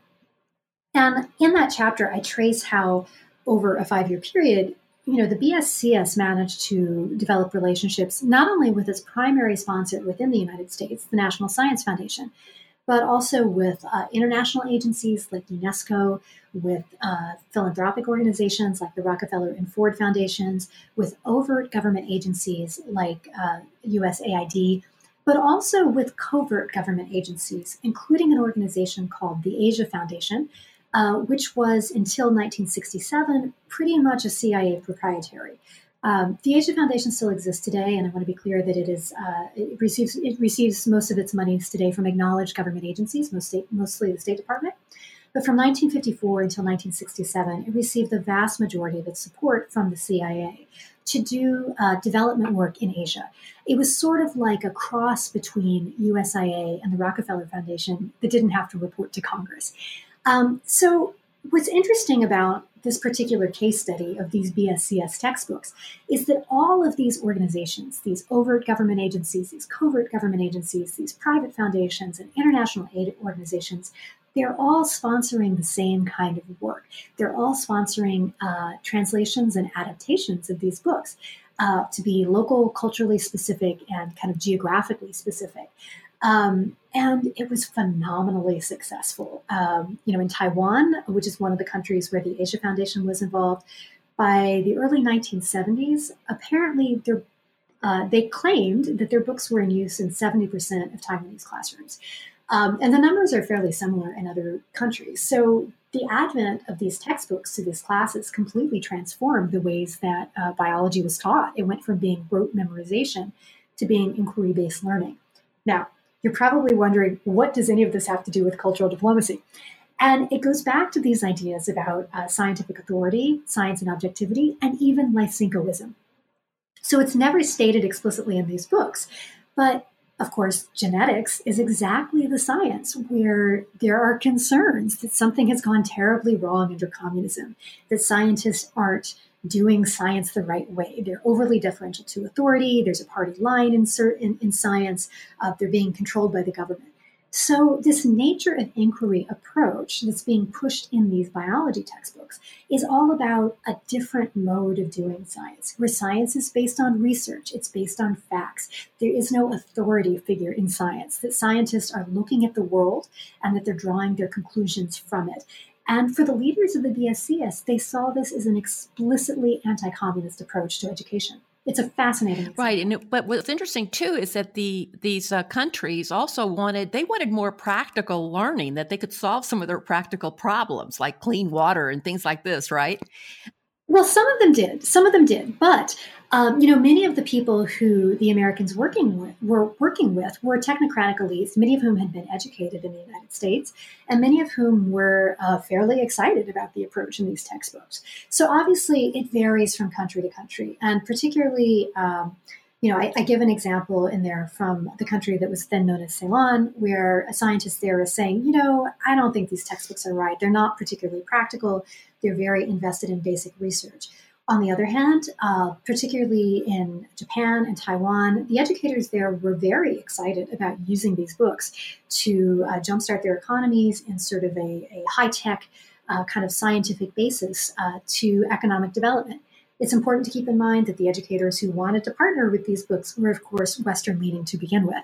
And in that chapter, I trace how over a five year period, you know, the BSCS managed to develop relationships not only with its primary sponsor within the United States, the National Science Foundation, but also with uh, international agencies like UNESCO, with uh, philanthropic organizations like the Rockefeller and Ford Foundations, with overt government agencies like uh, USAID, but also with covert government agencies, including an organization called the Asia Foundation, uh, which was until 1967 pretty much a CIA proprietary. Um, the Asia Foundation still exists today, and I want to be clear that it is uh, it receives it receives most of its monies today from acknowledged government agencies, most mostly the State Department. But from 1954 until 1967, it received the vast majority of its support from the CIA to do uh, development work in Asia. It was sort of like a cross between USIA and the Rockefeller Foundation that didn't have to report to Congress. Um, so, what's interesting about this particular case study of these BSCS textbooks is that all of these organizations, these overt government agencies, these covert government agencies, these private foundations, and international aid organizations, they're all sponsoring the same kind of work. They're all sponsoring uh, translations and adaptations of these books uh, to be local, culturally specific, and kind of geographically specific. Um, and it was phenomenally successful. Um, you know, in Taiwan, which is one of the countries where the Asia Foundation was involved, by the early 1970s, apparently uh, they claimed that their books were in use in 70% of Taiwanese classrooms. Um, and the numbers are fairly similar in other countries. So the advent of these textbooks to these classes completely transformed the ways that uh, biology was taught. It went from being rote memorization to being inquiry based learning. Now, you're probably wondering what does any of this have to do with cultural diplomacy? And it goes back to these ideas about uh, scientific authority, science and objectivity, and even Lysenkoism. So it's never stated explicitly in these books, but of course, genetics is exactly the science where there are concerns that something has gone terribly wrong under communism, that scientists aren't doing science the right way. They're overly deferential to authority. There's a party line in, in, science. Uh, they're being controlled by the government. So, this nature of inquiry approach that's being pushed in these biology textbooks is all about a different mode of doing science, where science is based on research, it's based on facts. There is no authority figure in science, that scientists are looking at the world and that they're drawing their conclusions from it. And for the leaders of the BSCS, they saw this as an explicitly anti communist approach to education. It's a fascinating right and but what's interesting too is that the these uh, countries also wanted they wanted more practical learning that they could solve some of their practical problems like clean water and things like this right well, some of them did. Some of them did. But um, you know, many of the people who the Americans working with, were working with were technocratic elites, many of whom had been educated in the United States, and many of whom were uh, fairly excited about the approach in these textbooks. So obviously, it varies from country to country, and particularly. Um, you know, I, I, give an example in there from the country that was then known as Ceylon, where a scientist there is saying, you know, I don't think these textbooks are right. They're not particularly practical. They're very invested in basic research. On the other hand, uh, particularly in Japan and Taiwan, the educators there were very excited about using these books to uh, jumpstart their economies in sort of a, a high tech uh, kind of scientific basis uh, to economic development. It's important to keep in mind that the educators who wanted to partner with these books were, of course, Western leaning to begin with.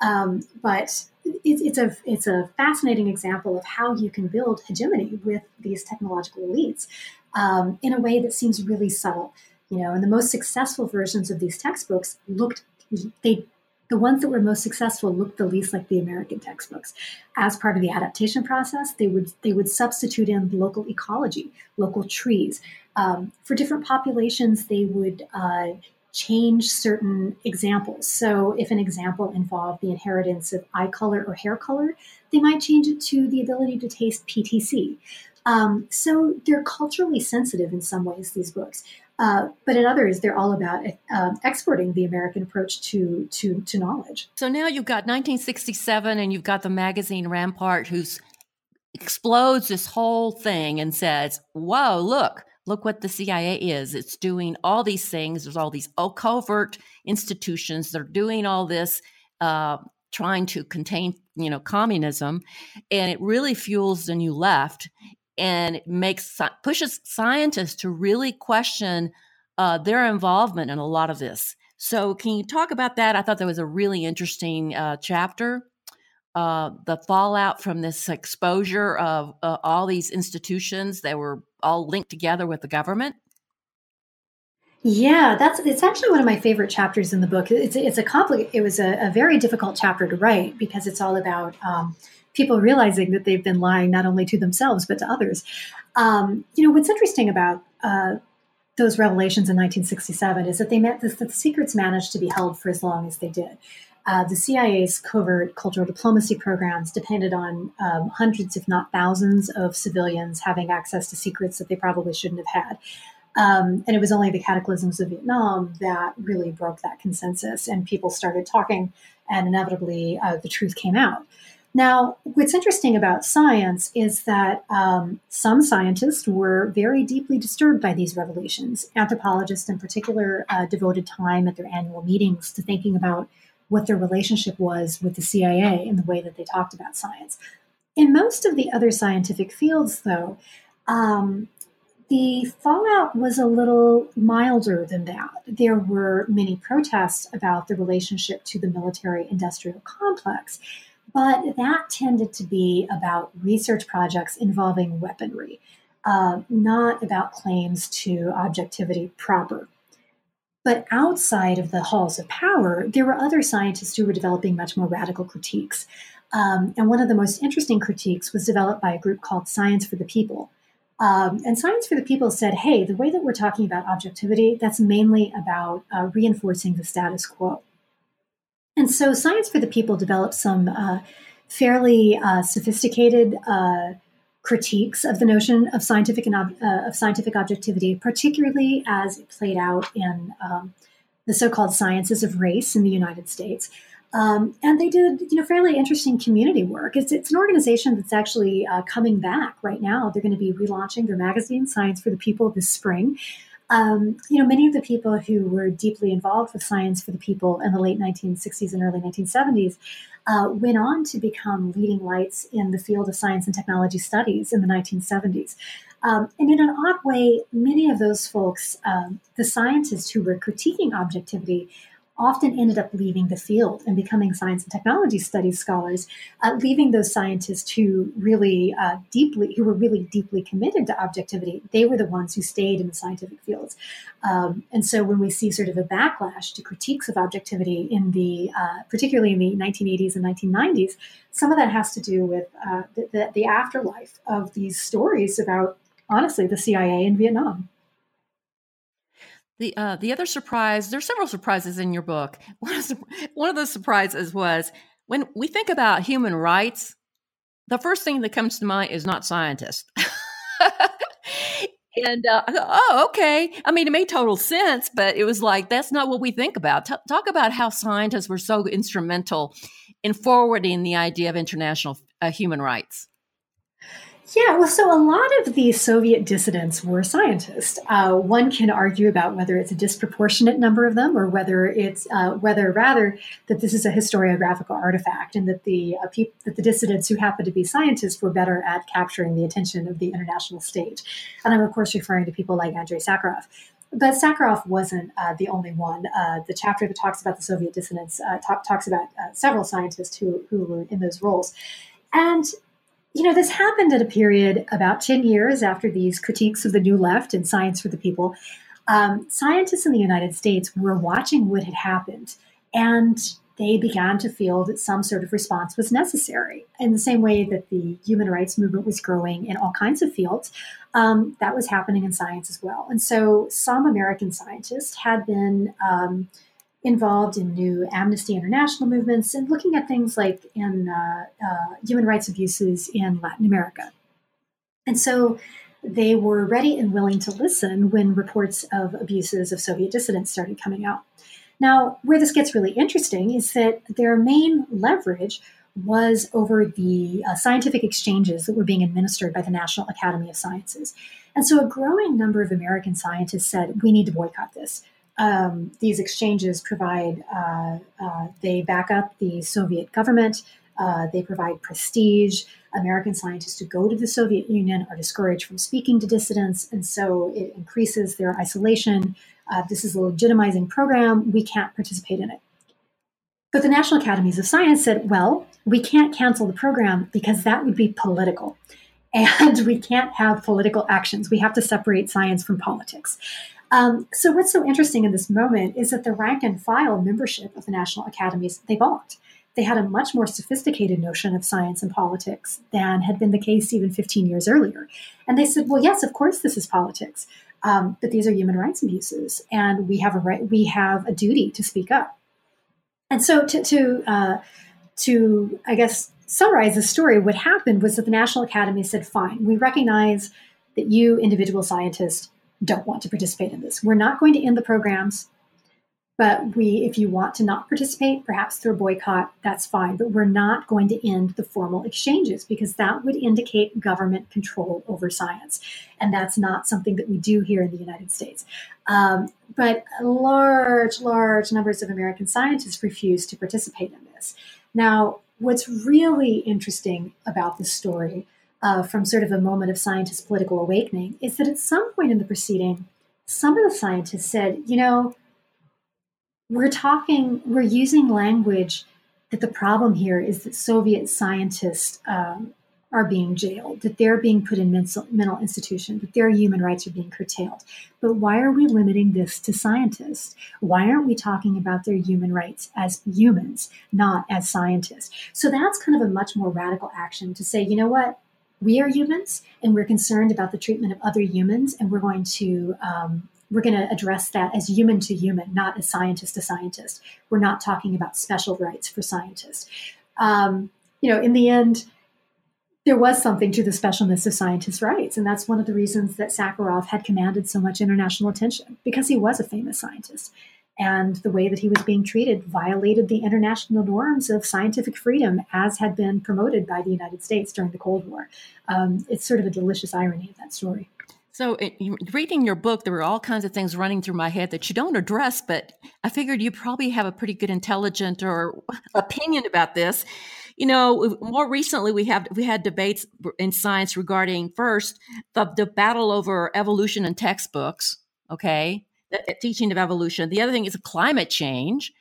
Um, but it's, it's, a it's a fascinating example of how you can build hegemony with these technological elites um, in a way that seems really subtle. You know, and the most successful versions of these textbooks looked they the ones that were most successful looked the least like the American textbooks. As part of the adaptation process, they would they would substitute in local ecology, local trees. Um, for different populations, they would uh, change certain examples. So, if an example involved the inheritance of eye color or hair color, they might change it to the ability to taste PTC. Um, so, they're culturally sensitive in some ways, these books. Uh, but in others, they're all about uh, exporting the American approach to, to, to knowledge. So now you've got 1967, and you've got the magazine Rampart, who's explodes this whole thing and says, "Whoa, look, look what the CIA is. It's doing all these things. There's all these covert institutions. They're doing all this, uh, trying to contain, you know, communism, and it really fuels the new left and it makes pushes scientists to really question uh, their involvement in a lot of this. So, can you talk about that? I thought that was a really interesting uh, chapter. Uh, the fallout from this exposure of uh, all these institutions that were all linked together with the government. Yeah, that's it's actually one of my favorite chapters in the book. It's it's a compli- It was a, a very difficult chapter to write because it's all about um, people realizing that they've been lying not only to themselves but to others. Um, you know, what's interesting about uh, those revelations in 1967 is that they meant that the secrets managed to be held for as long as they did. Uh, the CIA's covert cultural diplomacy programs depended on um, hundreds, if not thousands, of civilians having access to secrets that they probably shouldn't have had. Um, and it was only the cataclysms of Vietnam that really broke that consensus, and people started talking, and inevitably uh, the truth came out. Now, what's interesting about science is that um, some scientists were very deeply disturbed by these revelations. Anthropologists, in particular, uh, devoted time at their annual meetings to thinking about what their relationship was with the CIA and the way that they talked about science. In most of the other scientific fields, though, um, the fallout was a little milder than that. There were many protests about the relationship to the military industrial complex. But that tended to be about research projects involving weaponry, uh, not about claims to objectivity proper. But outside of the halls of power, there were other scientists who were developing much more radical critiques. Um, and one of the most interesting critiques was developed by a group called Science for the People. Um, and Science for the People said, hey, the way that we're talking about objectivity, that's mainly about uh, reinforcing the status quo. And so Science for the People developed some uh, fairly uh, sophisticated uh, critiques of the notion of scientific and ob- uh, of scientific objectivity, particularly as it played out in um, the so-called sciences of race in the United States. Um, and they did, you know, fairly interesting community work. It's, it's an organization that's actually uh, coming back right now. They're going to be relaunching their magazine, Science for the People, this spring. Um, you know, many of the people who were deeply involved with Science for the People in the late 1960s and early 1970s uh, went on to become leading lights in the field of science and technology studies in the 1970s. Um, and in an odd way, many of those folks, um, the scientists who were critiquing objectivity, often ended up leaving the field and becoming science and technology studies scholars, uh, leaving those scientists who really uh, deeply, who were really deeply committed to objectivity. They were the ones who stayed in the scientific fields. Um, and so when we see sort of a backlash to critiques of objectivity in the, uh, particularly in the 1980s and 1990s, some of that has to do with uh, the, the, the afterlife of these stories about, honestly, the CIA in Vietnam. The uh, the other surprise, there's several surprises in your book. One of, the, one of the surprises was when we think about human rights, the first thing that comes to mind is not scientists. and uh, oh, okay. I mean, it made total sense, but it was like that's not what we think about. T- talk about how scientists were so instrumental in forwarding the idea of international uh, human rights. Yeah, well, so a lot of the Soviet dissidents were scientists. Uh, one can argue about whether it's a disproportionate number of them, or whether it's uh, whether rather that this is a historiographical artifact, and that the uh, that the dissidents who happened to be scientists were better at capturing the attention of the international stage. And I'm of course referring to people like Andrei Sakharov. But Sakharov wasn't uh, the only one. Uh, the chapter that talks about the Soviet dissidents uh, talk, talks about several scientists who who were in those roles. And you know, this happened at a period about 10 years after these critiques of the New Left and Science for the People. Um, scientists in the United States were watching what had happened, and they began to feel that some sort of response was necessary. In the same way that the human rights movement was growing in all kinds of fields, um, that was happening in science as well. And so some American scientists had been. Um, involved in new Amnesty International movements and looking at things like in uh, uh, human rights abuses in Latin America. And so they were ready and willing to listen when reports of abuses of Soviet dissidents started coming out. Now, where this gets really interesting is that their main leverage was over the uh, scientific exchanges that were being administered by the National Academy of Sciences. And so a growing number of American scientists said, we need to boycott this um, these exchanges provide, uh, uh, they back up the Soviet government, uh, they provide prestige. American scientists who go to the Soviet Union are discouraged from speaking to dissidents, and so it increases their isolation. Uh, this is a legitimizing program. We can't participate in it. But the National Academies of Science said, well, we can't cancel the program because that would be political. And we can't have political actions. We have to separate science from politics. Um, so what's so interesting in this moment is that the rank and file membership of the national academies they balked. They had a much more sophisticated notion of science and politics than had been the case even 15 years earlier. And they said, "Well, yes, of course, this is politics, um, but these are human rights abuses, and we have a right, we have a duty to speak up." And so, to to, uh, to I guess summarize the story, what happened was that the National Academy said, "Fine, we recognize that you, individual scientists, don't want to participate in this. We're not going to end the programs, but we, if you want to not participate, perhaps through a boycott, that's fine. But we're not going to end the formal exchanges because that would indicate government control over science, and that's not something that we do here in the United States. Um, but large, large numbers of American scientists refuse to participate in this. Now, what's really interesting about this story uh, from sort of a moment of scientist political awakening is that at some point in the proceeding, some of the scientists said, you know, we're talking, we're using language that the problem here is that Soviet scientists um, are being jailed, that they're being put in mental, mental institution, that their human rights are being curtailed. But why are we limiting this to scientists? Why aren't we talking about their human rights as humans, not as scientists? So that's kind of a much more radical action to say, you know what? We are humans, and we're concerned about the treatment of other humans, and we're going to um, we're going to address that as human to human, not as scientist to scientist. We're not talking about special rights for scientists. Um, you know, in the end, there was something to the specialness of scientists' rights. And that's one of the reasons that Sakharov had commanded so much international attention, because he was a famous scientist. And the way that he was being treated violated the international norms of scientific freedom as had been promoted by the United States during the Cold War. Um, it's sort of a delicious irony of that story. So, it, reading your book, there were all kinds of things running through my head that you don't address, but I figured you probably have a pretty good intelligent or opinion about this. You know, more recently we have we had debates in science regarding first the, the battle over evolution in textbooks. Okay, teaching of evolution. The other thing is climate change.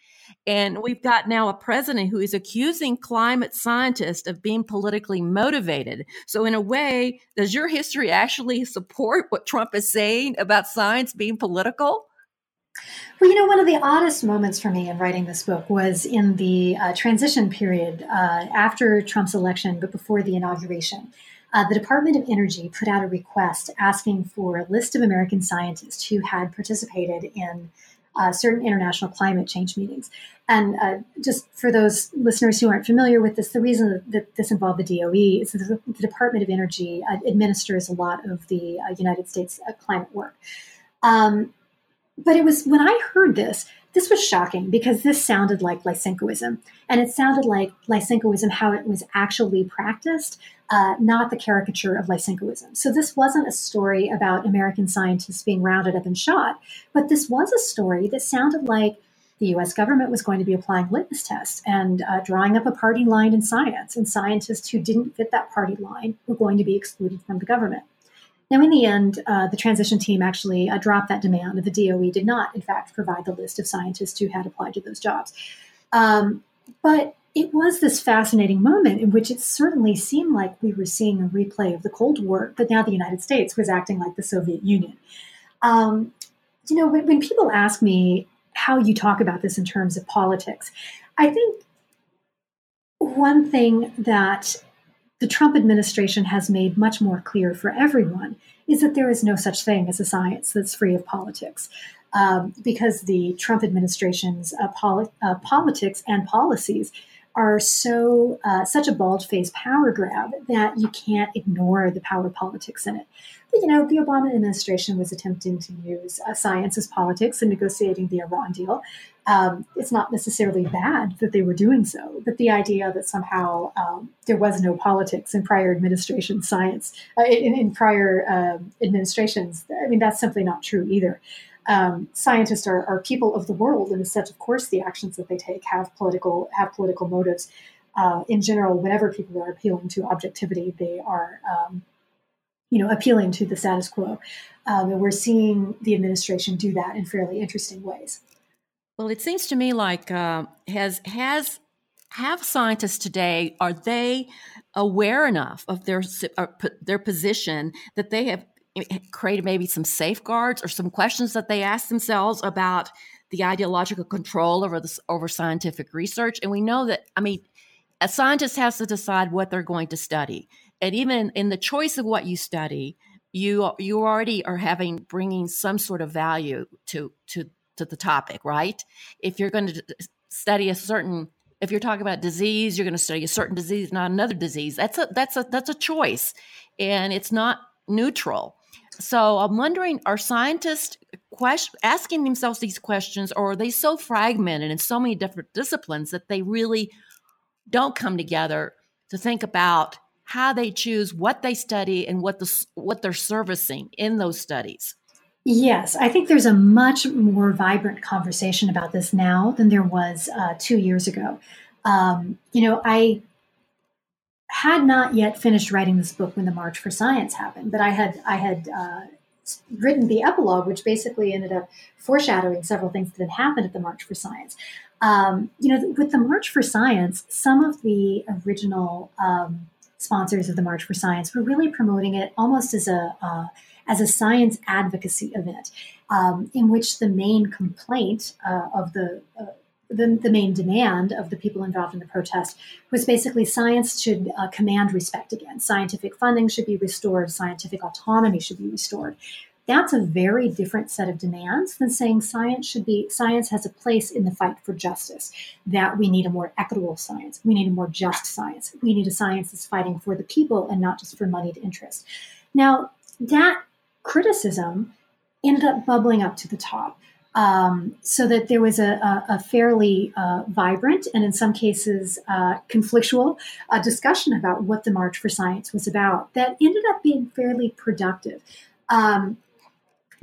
And we've got now a president who is accusing climate scientists of being politically motivated. So, in a way, does your history actually support what Trump is saying about science being political? Well, you know, one of the oddest moments for me in writing this book was in the uh, transition period uh, after Trump's election, but before the inauguration. Uh, the Department of Energy put out a request asking for a list of American scientists who had participated in uh, certain international climate change meetings. And uh, just for those listeners who aren't familiar with this, the reason that this involved the DOE is that the Department of Energy uh, administers a lot of the uh, United States uh, climate work. Um, but it was when I heard this, this was shocking because this sounded like Lysenkoism. And it sounded like Lysenkoism, how it was actually practiced, uh, not the caricature of Lysenkoism. So this wasn't a story about American scientists being rounded up and shot, but this was a story that sounded like the US government was going to be applying litmus tests and uh, drawing up a party line in science, and scientists who didn't fit that party line were going to be excluded from the government. Now, in the end, uh, the transition team actually uh, dropped that demand. The DOE did not, in fact, provide the list of scientists who had applied to those jobs. Um, but it was this fascinating moment in which it certainly seemed like we were seeing a replay of the Cold War, but now the United States was acting like the Soviet Union. Um, you know, when, when people ask me how you talk about this in terms of politics, I think one thing that the Trump administration has made much more clear for everyone is that there is no such thing as a science that's free of politics. Um, because the Trump administration's uh, poli- uh, politics and policies are so uh, such a bald-faced power grab that you can't ignore the power politics in it. You know, the Obama administration was attempting to use uh, science as politics in negotiating the Iran deal. Um, it's not necessarily bad that they were doing so, but the idea that somehow um, there was no politics in prior administration science uh, in, in, prior um, administrations, I mean, that's simply not true either um, scientists are, are, people of the world, and as such, of course, the actions that they take have political have political motives. Uh, in general, whenever people are appealing to objectivity, they are, um, you know, appealing to the status quo, um, and we're seeing the administration do that in fairly interesting ways. Well, it seems to me like uh, has has have scientists today are they aware enough of their uh, their position that they have created maybe some safeguards or some questions that they ask themselves about the ideological control over this over scientific research? And we know that i mean a scientist has to decide what they're going to study and even in the choice of what you study you you already are having bringing some sort of value to to to the topic right? If you're going to study a certain if you're talking about disease you're going to study a certain disease not another disease. That's a that's a that's a choice and it's not neutral. So I'm wondering, are scientists question, asking themselves these questions, or are they so fragmented in so many different disciplines that they really don't come together to think about how they choose what they study and what the what they're servicing in those studies? Yes, I think there's a much more vibrant conversation about this now than there was uh, two years ago. Um, you know, I had not yet finished writing this book when the March for Science happened, but I had I had uh, written the epilogue, which basically ended up foreshadowing several things that had happened at the March for Science. Um, you know, with the March for Science, some of the original um, sponsors of the March for Science were really promoting it almost as a uh, as a science advocacy event, um, in which the main complaint uh, of the, uh, the, the main demand of the people involved in the protest was basically science should uh, command respect again. Scientific funding should be restored. Scientific autonomy should be restored. That's a very different set of demands than saying science should be science has a place in the fight for justice. That we need a more equitable science. We need a more just science. We need a science that's fighting for the people and not just for moneyed interest. Now, that criticism ended up bubbling up to the top. Um, so that there was a, a, a fairly uh, vibrant and in some cases uh, conflictual uh, discussion about what the March for Science was about that ended up being fairly productive. Um,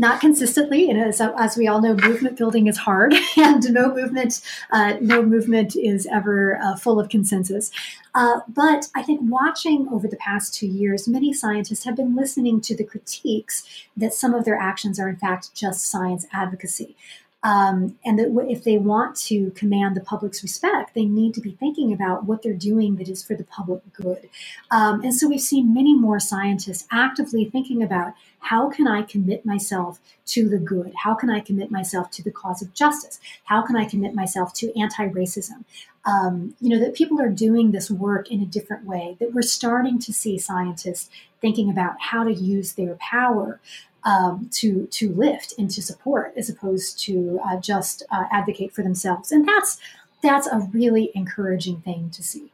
not consistently. And as, as, we all know, movement building is hard, and no movement, uh, no movement is ever uh, full of consensus. Uh, but I think watching over the past two years, many scientists have been listening to the critiques that some of their actions are in fact just science advocacy. Um, and that if they want to command the public's respect, they need to be thinking about what they're doing that is for the public good. Um, and so we've seen many more scientists actively thinking about how can I commit myself to the good? How can I commit myself to the cause of justice? How can I commit myself to anti racism? Um, you know, that people are doing this work in a different way, that we're starting to see scientists thinking about how to use their power um, to to lift and to support, as opposed to uh, just uh, advocate for themselves. And that's that's a really encouraging thing to see.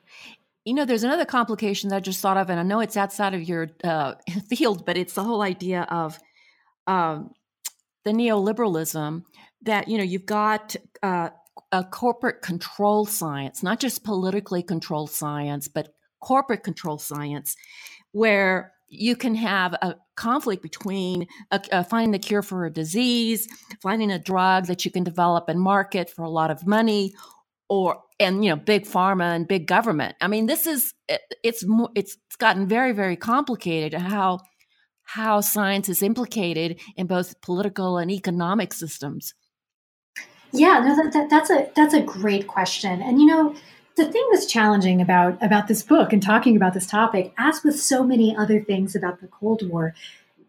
You know, there's another complication that I just thought of, and I know it's outside of your uh, field, but it's the whole idea of um, the neoliberalism that you know you've got uh, a corporate control science, not just politically controlled science, but corporate control science, where you can have a conflict between a, a finding the cure for a disease, finding a drug that you can develop and market for a lot of money, or and you know big pharma and big government. I mean, this is it, it's it's gotten very very complicated how how science is implicated in both political and economic systems. Yeah, no, that, that, that's a that's a great question, and you know the thing that's challenging about about this book and talking about this topic, as with so many other things about the Cold War,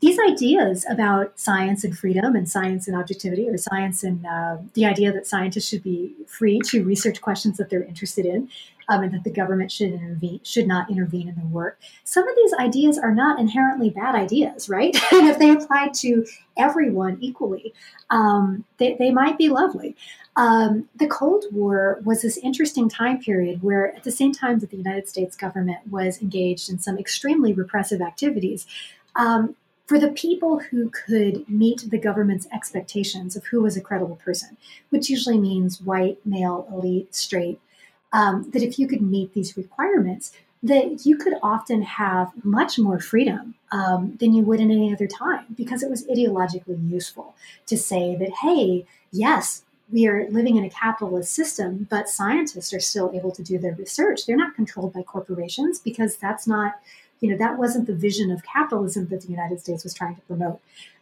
these ideas about science and freedom and science and objectivity or science and uh, the idea that scientists should be free to research questions that they're interested in um, and that the government should intervene should not intervene in their work some of these ideas are not inherently bad ideas right? And if they apply to everyone equally um, they, they might be lovely. Um, the Cold War was this interesting time period where, at the same time that the United States government was engaged in some extremely repressive activities, um, for the people who could meet the government's expectations of who was a credible person, which usually means white, male, elite, straight, um, that if you could meet these requirements, that you could often have much more freedom um, than you would in any other time because it was ideologically useful to say that, hey, yes, we are living in a capitalist system, but scientists are still able to do their research. They're not controlled by corporations because that's not, you know, that wasn't the vision of capitalism that the United States was trying to promote.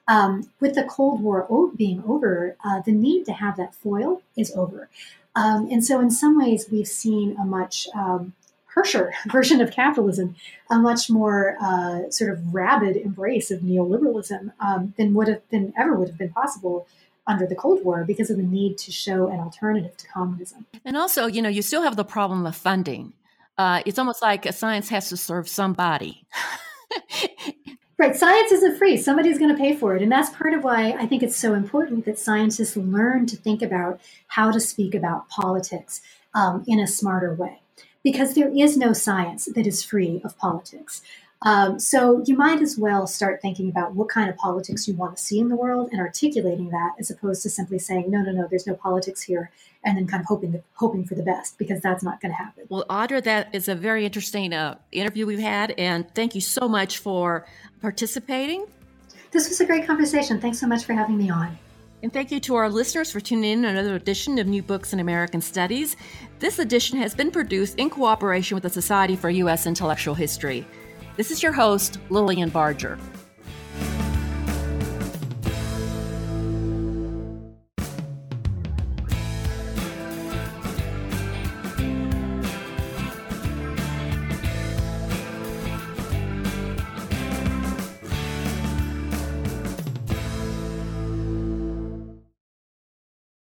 Um, with the Cold War being over, uh, the need to have that foil is over. Um, and so, in some ways, we've seen a much um, harsher version of capitalism, a much more uh, sort of rabid embrace of neoliberalism um, than would have been ever would have been possible under the Cold War because of the need to show an alternative to communism. And also, you know, you still have the problem of funding. Uh, it's almost like a science has to serve somebody. right. Science isn't free. Somebody's going to pay for it. And that's part of why I think it's so important that scientists learn to think about how to speak about politics um, in a smarter way. Because there is no science that is free of politics. Um, so you might as well start thinking about what kind of politics you want to see in the world and articulating that, as opposed to simply saying, "No, no, no, there's no politics here," and then kind of hoping hoping for the best because that's not going to happen. Well, Audra, that is a very interesting uh, interview we've had, and thank you so much for participating. This was a great conversation. Thanks so much for having me on. And thank you to our listeners for tuning in to another edition of New Books in American Studies. This edition has been produced in cooperation with the Society for U.S. Intellectual History. This is your host, Lilian Barger.